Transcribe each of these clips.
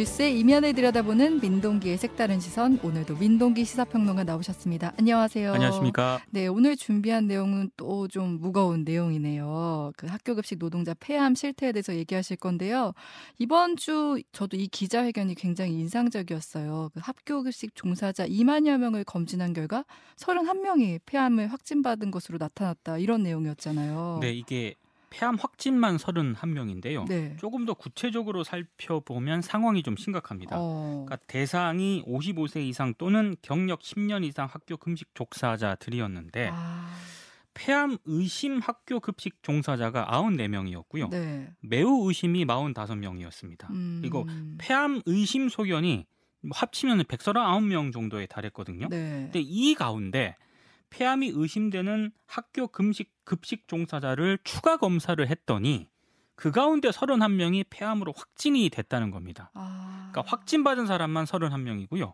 뉴스의 이면을 들여다보는 민동기의 색다른 시선. 오늘도 민동기 시사평론가 나오셨습니다. 안녕하세요. 안녕하십니까. 네, 오늘 준비한 내용은 또 좀 무거운 내용이네요. 그 학교 급식 노동자 폐암 실태에 대해서 얘기하실 건데요. 이번 주 저도 이 기자회견이 굉장히 인상적이었어요. 그 학교 급식 종사자 2만여 명을 검진한 결과 31명이 폐암을 확진받은 것으로 나타났다. 이런 내용이었잖아요. 네, 이게 폐암 확진만 31명인데요. 네. 조금 더 구체적으로 살펴보면 상황이 좀 심각합니다. 어. 그러니까 대상이 55세 이상 또는 경력 10년 이상 학교 금식 종사자들이었는데 아, 폐암 의심 학교 급식 종사자가 94명이었고요. 네. 매우 의심이 45명이었습니다. 음. 그리고 폐암 의심 소견이 뭐 합치면 139명 정도에 달했거든요. 네. 근데 이 가운데 폐암이 의심되는 학교 금식 급식 종사자를 추가 검사를 했더니 그 가운데 31명이 폐암으로 확진이 됐다는 겁니다. 아. 그러니까 확진받은 사람만 31명이고요.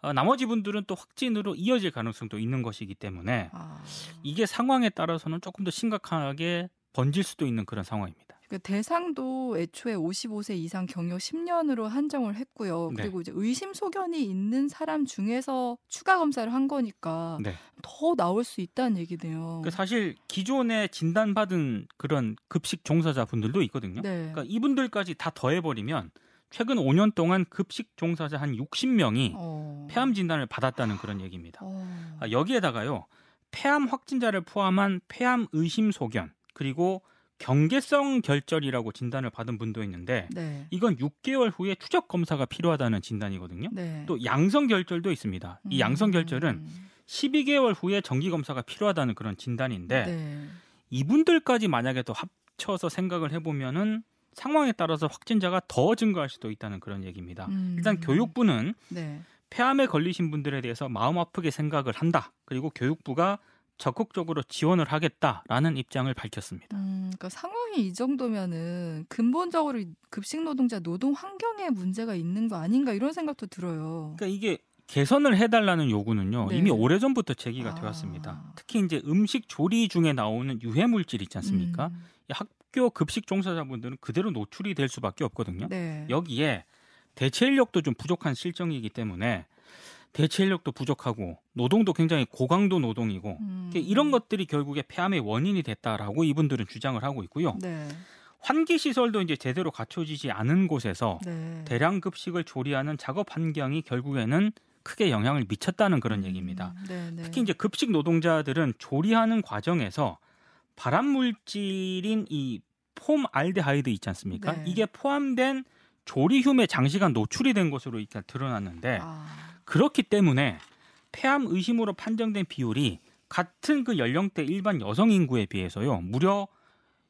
어, 나머지 분들은 또 확진으로 이어질 가능성도 있는 것이기 때문에 아. 이게 상황에 따라서는 조금 더 심각하게 번질 수도 있는 그런 상황입니다. 그 대상도 애초에 55세 이상 경력 10년으로 한정을 했고요. 네. 그리고 이제 의심 소견이 있는 사람 중에서 추가 검사를 한 거니까 네. 더 나올 수 있다는 얘기네요. 그 사실 기존에 진단받은 그런 급식 종사자 분들도 있거든요. 네. 그러니까 이분들까지 다 더해버리면 최근 5년 동안 급식 종사자 한 60명이 어. 폐암 진단을 받았다는 그런 얘기입니다. 어. 아, 여기에다가요 폐암 확진자를 포함한 폐암 의심 소견 그리고 경계성 결절이라고 진단을 받은 분도 있는데 네. 이건 6개월 후에 추적 검사가 필요하다는 진단이거든요. 네. 또 양성 결절도 있습니다. 이 양성 결절은 음. 12개월 후에 정기 검사가 필요하다는 그런 진단인데 네. 이분들까지 만약에 또 합쳐서 생각을 해보면은 상황에 따라서 확진자가 더 증가할 수도 있다는 그런 얘기입니다. 음. 일단 교육부는 네. 폐암에 걸리신 분들에 대해서 마음 아프게 생각을 한다. 그리고 교육부가 적극적으로 지원을 하겠다라는 입장을 밝혔습니다. 음, 그러니까 상황이 이 정도면은 근본적으로 이 급식 노동자 노동 환경에 문제가 있는 거 아닌가 이런 생각도 들어요. 그러니까 이게 개선을 해달라는 요구는요 네. 이미 오래 전부터 제기가 아. 되었습니다. 특히 이제 음식 조리 중에 나오는 유해 물질 있지 않습니까? 음. 이 학교 급식 종사자분들은 그대로 노출이 될 수밖에 없거든요. 네. 여기에 대체 인력도 좀 부족한 실정이기 때문에 대체 인력도 부족하고 노동도 굉장히 고강도 노동이고 음. 이런 것들이 결국에 폐암의 원인이 됐다라고 이분들은 주장을 하고 있고요. 네. 환기 시설도 이제 제대로 갖춰지지 않은 곳에서 네. 대량 급식을 조리하는 작업 환경이 결국에는 크게 영향을 미쳤다는 그런 얘기입니다. 음, 네, 네. 특히 이제 급식 노동자들은 조리하는 과정에서 발암 물질인 이 폼알데하이드 있지 않습니까? 네. 이게 포함된 조리휴에 장시간 노출이 된 것으로 일단 드러났는데 아, 그렇기 때문에 폐암 의심으로 판정된 비율이 같은 그 연령대 일반 여성 인구에 비해서요 무려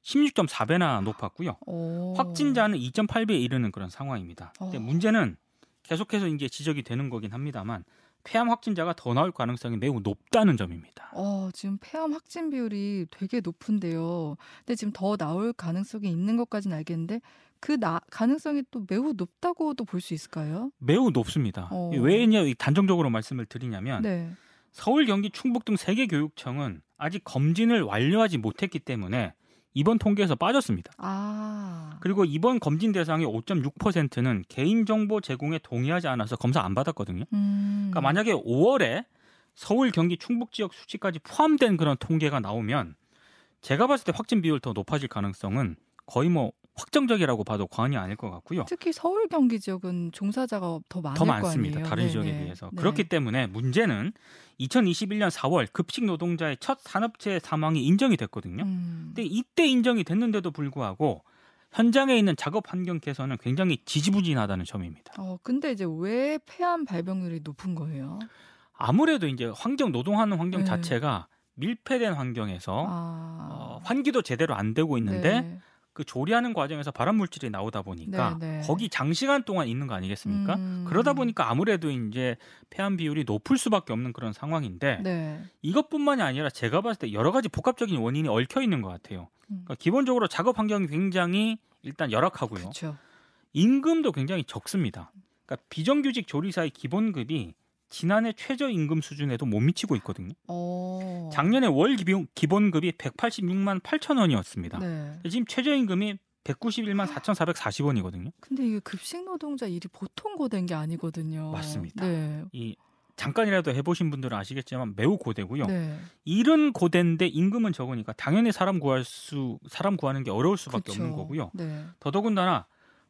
16.4배나 높았고요. 오. 확진자는 2.8배에 이르는 그런 상황입니다. 근데 어. 문제는 계속해서 이제 지적이 되는 거긴 합니다만 폐암 확진자가 더 나올 가능성이 매우 높다는 점입니다. 어, 지금 폐암 확진 비율이 되게 높은데요. 근데 지금 더 나올 가능성이 있는 것까지는 알겠는데 그 나, 가능성이 또 매우 높다고도 볼 수 있을까요? 매우 높습니다. 어. 왜냐 단정적으로 말씀을 드리냐면 네. 서울, 경기, 충북 등 세 개 교육청은 아직 검진을 완료하지 못했기 때문에 이번 통계에서 빠졌습니다. 아. 그리고 이번 검진 대상의 5.6%는 개인정보 제공에 동의하지 않아서 검사 안 받았거든요. 음. 그러니까 만약에 5월에 서울, 경기, 충북 지역 수치까지 포함된 그런 통계가 나오면 제가 봤을 때 확진 비율 더 높아질 가능성은 거의 뭐 확정적이라고 봐도 과언이 아닐 것 같고요. 특히 서울 경기 지역은 종사자가 더 많을 더거 많습니다. 다른 네네. 지역에 비해서. 네. 그렇기 때문에 문제는 2021년 4월 급식 노동자의 첫 산업재해 사망이 인정이 됐거든요. 음. 근데 이때 인정이 됐는데도 불구하고 현장에 있는 작업 환경 개선은 굉장히 지지부진하다는 점입니다. 어, 근데 이제 왜 폐암 발병률이 높은 거예요? 아무래도 이제 환경 노동하는 환경 네. 자체가 밀폐된 환경에서 아. 어, 환기도 제대로 안 되고 있는데 네. 그 조리하는 과정에서 발암 물질이 나오다 보니까 네, 네. 거기 장시간 동안 있는 거 아니겠습니까? 음. 그러다 보니까 아무래도 이제 폐암 비율이 높을 수밖에 없는 그런 상황인데 네. 이것뿐만이 아니라 제가 봤을 때 여러 가지 복합적인 원인이 얽혀 있는 것 같아요. 음. 그러니까 기본적으로 작업 환경이 굉장히 일단 열악하고요. 그렇죠. 임금도 굉장히 적습니다. 그러니까 비정규직 조리사의 기본급이 지난해 최저임금 수준에도 못 미치고 있거든요. 어. 작년에 월 기본, 기본급이 186만 8천 원이었습니다. 네. 지금 최저임금이 191만 4,440원이거든요. 근데 이게 급식 노동자 일이 보통 고된 게 아니거든요. 맞습니다. 네. 이 잠깐이라도 해보신 분들은 아시겠지만 매우 고되고요. 네. 일은 고된데 임금은 적으니까 당연히 사람 구할 수 사람 구하는 게 어려울 수밖에 그쵸. 없는 거고요. 네. 더더군다나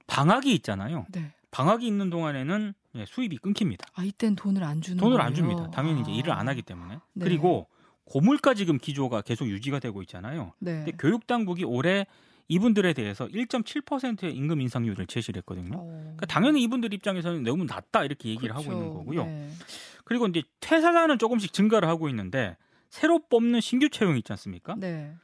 방학이 있잖아요. 네. 방학이 있는 동안에는 예, 수입이 끊깁니다. 아 이땐 돈을 안 주는 돈을 거예요? 안 줍니다. 당연히 이제 아. 일을 안 하기 때문에. 네. 그리고 고물가 지금 기조가 계속 유지가 되고 있잖아요. 네. 근데 교육 당국이 올해 이분들에 대해서 1.7%의 임금 인상률을 제시를 했거든요. 어. 그러니까 당연히 이분들 입장에서는 너무 낮다 이렇게 얘기를 하고 그렇죠. 있는 거고요. 네. 그리고 이제 퇴사자는 조금씩 증가를 하고 있는데 새로 뽑는 신규 채용 있지 않습니까? 네.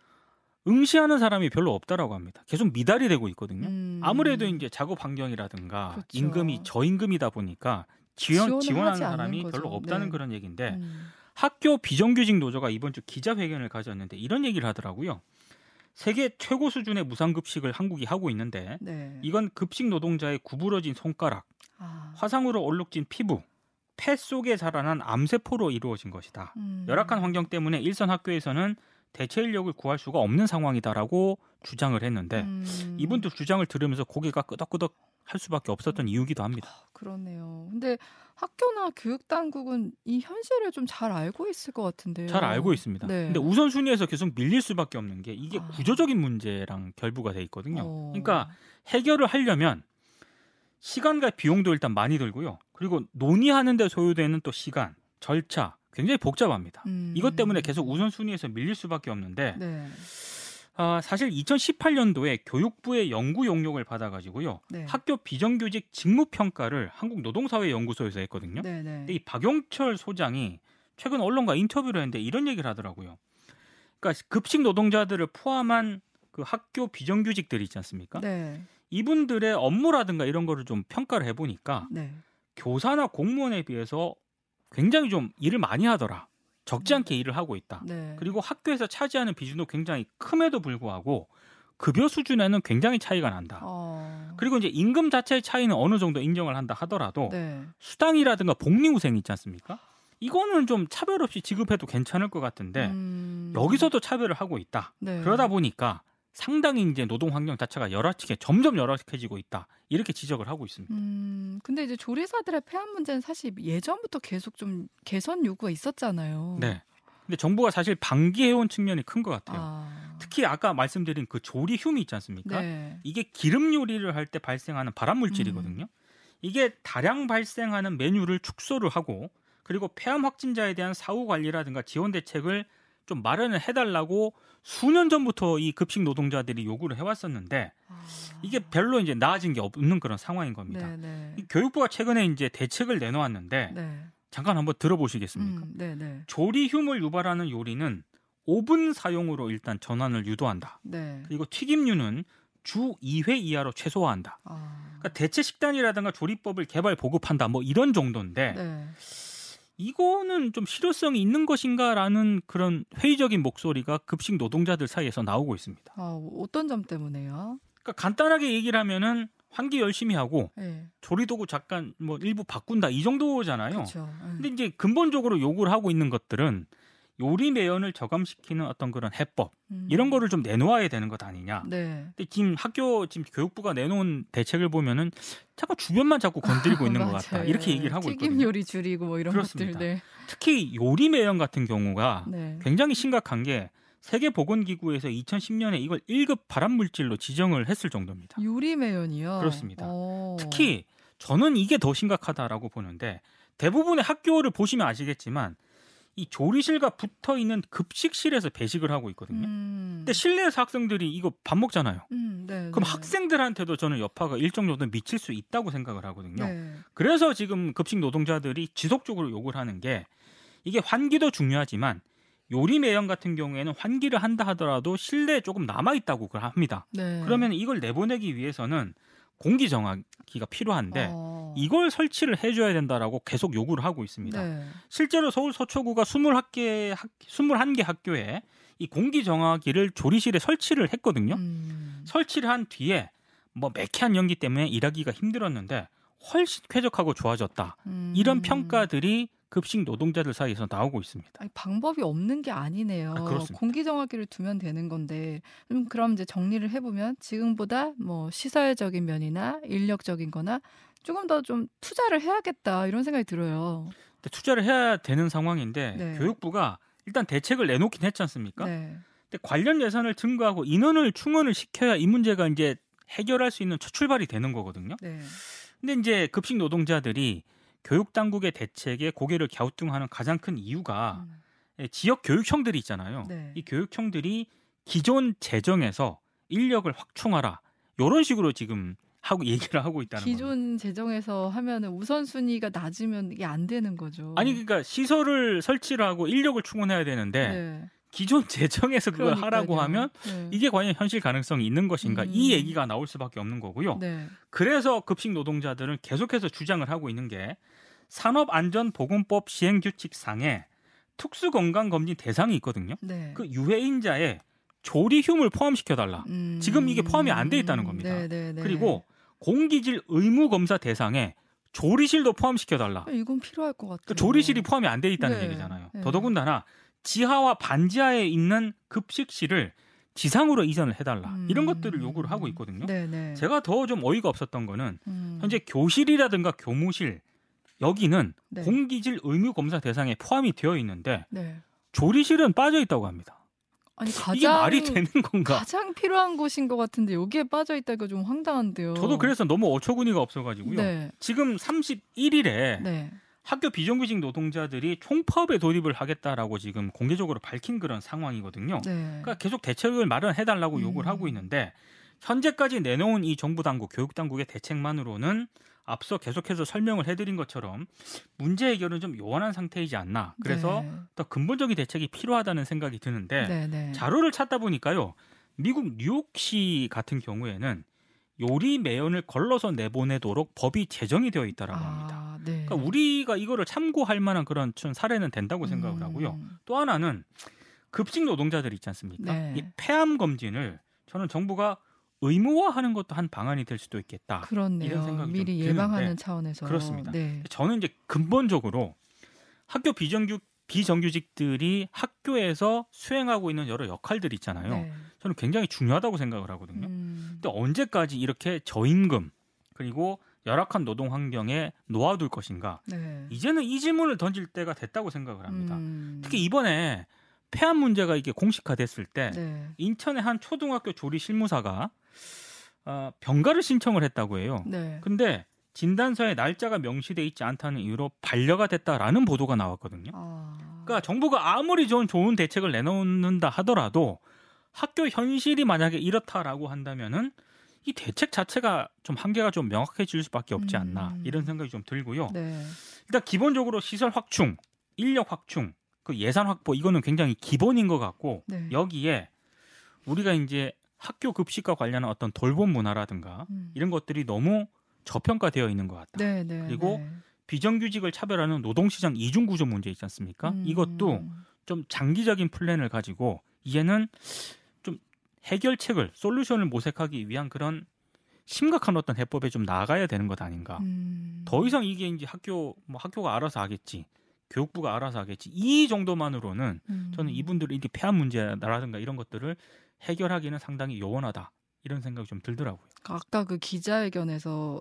응시하는 사람이 별로 없다라고 합니다. 계속 미달이 되고 있거든요. 음. 아무래도 이제 작업 환경이라든가 그렇죠. 임금이 저임금이다 보니까 지원 지원하는 사람이. 별로 없다는 네. 그런 얘기인데 음. 학교 비정규직 노조가 이번 주 기자회견을 가졌는데 이런 얘기를 하더라고요. 세계 최고 수준의 무상급식을 한국이 하고 있는데 네. 이건 급식 노동자의 구부러진 손가락, 아. 화상으로 얼룩진 피부, 폐 속에 자라난 암세포로 이루어진 것이다. 음. 열악한 환경 때문에 일선 학교에서는 대체 인력을 구할 수가 없는 상황이다라고 주장을 했는데 음. 이분들 주장을 들으면서 고개가 끄덕끄덕 할 수밖에 없었던 이유기도 합니다. 그렇네요. 근데 학교나 교육 당국은 이 현실을 좀 잘 알고 있을 것 같은데요. 잘 알고 있습니다. 네. 근데 우선순위에서 계속 밀릴 수밖에 없는 게 이게 아. 구조적인 문제랑 결부가 돼 있거든요. 어. 그러니까 해결을 하려면 시간과 비용도 일단 많이 들고요. 그리고 논의하는 데 소요되는 또 시간, 절차 굉장히 복잡합니다. 음. 이것 때문에 계속 우선순위에서 밀릴 수밖에 없는데 네. 아, 사실 2018년도에 교육부의 연구 용역을 받아가지고요. 네. 학교 비정규직 직무 평가를 한국노동사회연구소에서 했거든요. 네, 네. 근데 이 박용철 소장이 최근 언론과 인터뷰를 했는데 이런 얘기를 하더라고요. 그러니까 급식 노동자들을 포함한 그 학교 비정규직들 있지 않습니까? 네. 이분들의 업무라든가 이런 거를 좀 평가를 해보니까 네. 교사나 공무원에 비해서 굉장히 좀 일을 많이 하더라. 적지 않게 일을 하고 있다. 네. 그리고 학교에서 차지하는 비중도 굉장히 큼에도 불구하고 급여 수준에는 굉장히 차이가 난다. 어. 그리고 이제 임금 자체의 차이는 어느 정도 인정을 한다 하더라도 네. 수당이라든가 복리후생 있지 않습니까? 이거는 좀 차별 없이 지급해도 괜찮을 것 같은데 음. 여기서도 차별을 하고 있다. 네. 그러다 보니까 상당히 이제 노동 환경 자체가 열악해 점점 열악해지고 있다. 이렇게 지적을 하고 있습니다. 음, 근데 이제 조리사들의 폐암 문제는 사실 예전부터 계속 좀 개선 요구가 있었잖아요. 네. 근데 정부가 사실 방기해온 측면이 큰 것 같아요. 아. 특히 아까 말씀드린 그 조리 흉이 있지 않습니까? 네. 이게 기름 요리를 할 때 발생하는 발암 물질이거든요. 이게 다량 발생하는 메뉴를 축소를 하고 그리고 폐암 확진자에 대한 사후 관리라든가 지원 대책을 좀 마련을 해달라고 수년 전부터 이 급식 노동자들이 요구를 해왔었는데 아. 이게 별로 이제 나아진 게 없는 그런 상황인 겁니다. 네, 네. 이 교육부가 최근에 이제 대책을 내놓았는데 네. 잠깐 한번 들어보시겠습니까? 음, 네, 네. 조리흉을 유발하는 요리는 오븐 사용으로 일단 전환을 유도한다. 네. 그리고 튀김류는 주 2회 이하로 최소화한다. 아. 그러니까 대체 식단이라든가 조리법을 개발 보급한다. 뭐 이런 정도인데 네. 이거는 좀 실효성이 있는 것인가라는 그런 회의적인 목소리가 급식 노동자들 사이에서 나오고 있습니다. 아, 어떤 점 때문에요? 그러니까 간단하게 얘기를 하면은 환기 열심히 하고 네. 조리도구 잠깐 뭐 일부 바꾼다 이 정도잖아요. 그렇죠. 근데 이제 근본적으로 요구를 하고 있는 것들은 요리 매연을 저감시키는 어떤 그런 해법 음. 이런 거를 좀 내놓아야 되는 것 아니냐. 네. 근데 지금 학교 지금 교육부가 내놓은 대책을 보면은 자꾸 주변만 자꾸 건드리고 있는 것 같다. 이렇게 얘기를 하고 튀김 있거든요. 요리 줄이고 뭐 이런 그렇습니다. 것들. 네. 특히 요리 매연 같은 경우가 네. 굉장히 심각한 게 세계보건기구에서 2010년에 이걸 1급 발암물질로 지정을 했을 정도입니다. 요리 매연이요. 그렇습니다. 어. 특히 저는 이게 더 심각하다라고 보는데 대부분의 학교를 보시면 아시겠지만 이 조리실과 붙어 있는 급식실에서 배식을 하고 있거든요. 음. 근데 실내에서 학생들이 이거 밥 먹잖아요. 음, 네, 그럼 네. 학생들한테도 저는 여파가 일정 정도 미칠 수 있다고 생각을 하거든요. 네. 그래서 지금 급식 노동자들이 지속적으로 요구를 하는 게 이게 환기도 중요하지만 요리 매연 같은 경우에는 환기를 한다 하더라도 실내에 조금 남아 있다고 합니다. 네. 그러면 이걸 내보내기 위해서는 공기 정화기가 필요한데 어. 이걸 설치를 해줘야 된다라고 계속 요구를 하고 있습니다. 네. 실제로 서울 서초구가 21개, 학, 21개 학교에 이 공기 정화기를 조리실에 설치를 했거든요. 음. 설치를 한 뒤에 뭐 매캐한 연기 때문에 일하기가 힘들었는데 훨씬 쾌적하고 좋아졌다. 음. 이런 평가들이 급식 노동자들 사이에서 나오고 있습니다. 아니, 방법이 없는 게 아니네요. 아. 공기정화기를 두면 되는 건데 음, 그럼 이제 정리를 해보면 지금보다 뭐 시설적인 면이나 인력적인 거나 조금 더 좀 투자를 해야겠다 이런 생각이 들어요. 근데 투자를 해야 되는 상황인데 네. 교육부가 일단 대책을 내놓긴 했지 않습니까? 네. 근데 관련 예산을 증가하고 인원을 충원을 시켜야 이 문제가 이제 해결할 수 있는 첫 출발이 되는 거거든요. 네. 근데 이제 급식 노동자들이 교육 당국의 대책에 고개를 갸우뚱하는 가장 큰 이유가 음, 예, 지역 교육청들이 있잖아요. 네. 이 교육청들이 기존 재정에서 인력을 확충하라 이런 식으로 지금 하고 얘기를 하고 있다는 거예요. 기존 재정에서 하면은 우선순위가 낮으면 이게 안 되는 거죠. 아니 그러니까 시설을 설치를 하고 인력을 충원해야 되는데 네. 기존 재정에서 그걸 하라고 그러니까요. 하면 네. 이게 과연 현실 가능성이 있는 것인가 음. 이 얘기가 나올 수밖에 없는 거고요. 네. 그래서 급식 노동자들은 계속해서 주장을 하고 있는 게 산업안전보건법 시행규칙상에 특수건강검진 대상이 있거든요. 네. 그 유해인자에 조리흉을 포함시켜달라. 음. 지금 이게 포함이 안 돼 있다는 겁니다. 네, 네, 네. 그리고 공기질 의무 검사 대상에 조리실도 포함시켜 달라. 아, 이건 필요할 것 같아요. 그 조리실이 포함이 안 돼 있다는 네, 얘기잖아요. 네. 더더군다나 지하와 반지하에 있는 급식실을 지상으로 이전을 해달라. 음. 이런 것들을 요구를 하고 있거든요. 네, 네. 제가 더 좀 어이가 없었던 거는 음. 현재 교실이라든가 교무실 여기는 네. 공기질 의무 검사 대상에 포함이 되어 있는데 네. 조리실은 빠져 있다고 합니다. 아니 가장 이게 말이 되는 건가? 가장 필요한 곳인 것 같은데 여기에 빠져 있다가 좀 황당한데요. 저도 그래서 너무 어처구니가 없어가지고요. 네. 지금 31일에 네. 학교 비정규직 노동자들이 총파업에 돌입을 하겠다라고 지금 공개적으로 밝힌 그런 상황이거든요. 네. 그러니까 계속 대책을 마련해달라고 음. 요구를 하고 있는데 현재까지 내놓은 이 정부 당국, 교육 당국의 대책만으로는 앞서 계속해서 설명을 해드린 것처럼 문제 해결은 좀 요원한 상태이지 않나. 그래서 네. 더 근본적인 대책이 필요하다는 생각이 드는데 네, 네. 자료를 찾다 보니까요. 미국 뉴욕시 같은 경우에는 요리 매연을 걸러서 내보내도록 법이 제정이 되어 있다라고 합니다. 아, 네. 그러니까 우리가 이거를 참고할 만한 그런 좀 사례는 된다고 생각을 하고요. 음. 또 하나는 급식 노동자들 있지 않습니까? 네. 이 폐암 검진을 저는 정부가 의무화하는 것도 한 방안이 될 수도 있겠다. 그렇네요. 이런 생각이 미리 좀 예방하는 차원에서 그렇습니다. 네. 저는 이제 근본적으로 학교 비정규 비정규직들이 학교에서 수행하고 있는 여러 역할들 이 있잖아요. 네. 저는 굉장히 중요하다고 생각을 하거든요. 음. 근데 언제까지 이렇게 저임금 그리고 열악한 노동 환경에 놓아둘 것인가? 네. 이제는 이 질문을 던질 때가 됐다고 생각을 합니다. 음. 특히 이번에 폐암 문제가 이게 공식화됐을 때 네. 인천의 한 초등학교 조리 실무사가 어, 병가를 신청을 했다고 해요. 네. 근데 진단서에 날짜가 명시돼 있지 않다는 이유로 반려가 됐다라는 보도가 나왔거든요. 아. 그러니까 정부가 아무리 좋은 좋은 대책을 내놓는다 하더라도 학교 현실이 만약에 이렇다라고 한다면은 이 대책 자체가 좀 한계가 좀 명확해질 수밖에 없지 않나 음. 이런 생각이 좀 들고요. 네. 일단 기본적으로 시설 확충, 인력 확충, 그 예산 확보 이거는 굉장히 기본인 것 같고 네. 여기에 우리가 이제 학교 급식과 관련한 어떤 돌봄 문화라든가 음. 이런 것들이 너무 저평가되어 있는 것 같다. 네, 네. 그리고 네. 비정규직을 차별하는 노동시장 이중 구조 문제 있지 않습니까? 음. 이것도 좀 장기적인 플랜을 가지고 이제는 좀 해결책을 솔루션을 모색하기 위한 그런 심각한 어떤 해법에 좀 나가야 되는 것 아닌가. 음. 더 이상 이게 이제 학교 뭐 학교가 알아서 하겠지. 교육부가 알아서 하겠지. 이 정도만으로는 음. 저는 이분들이 이게 폐암 문제라든가 이런 것들을 해결하기는 상당히 요원하다. 이런 생각이 좀 들더라고요. 아까 그 기자회견에서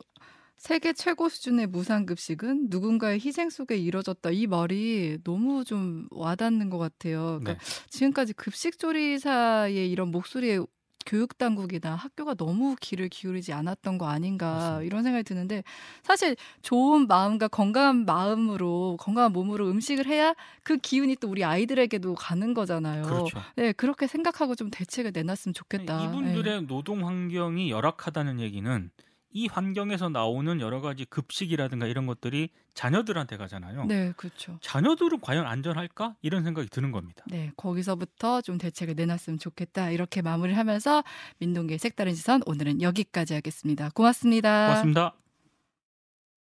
세계 최고 수준의 무상급식은 누군가의 희생 속에 이뤄졌다 이 말이 너무 좀 와닿는 것 같아요. 그러니까 네. 지금까지 급식조리사의 이런 목소리에 교육 당국이나 학교가 너무 귀를 기울이지 않았던 거 아닌가 맞습니다. 이런 생각이 드는데 사실 좋은 마음과 건강한 마음으로 건강한 몸으로 음식을 해야 그 기운이 또 우리 아이들에게도 가는 거잖아요. 그렇죠. 네 그렇게 생각하고 좀 대책을 내놨으면 좋겠다. 이분들의 네. 노동 환경이 열악하다는 얘기는 이 환경에서 나오는 여러 가지 급식이라든가 이런 것들이 자녀들한테 가잖아요. 네 그렇죠. 자녀들은 과연 안전할까? 이런 생각이 드는 겁니다. 네, 거기서부터 좀 대책을 내놨으면 좋겠다. 이렇게 마무리를 하면서 민동기의 색다른 시선 오늘은 여기까지 하겠습니다. 고맙습니다. 고맙습니다.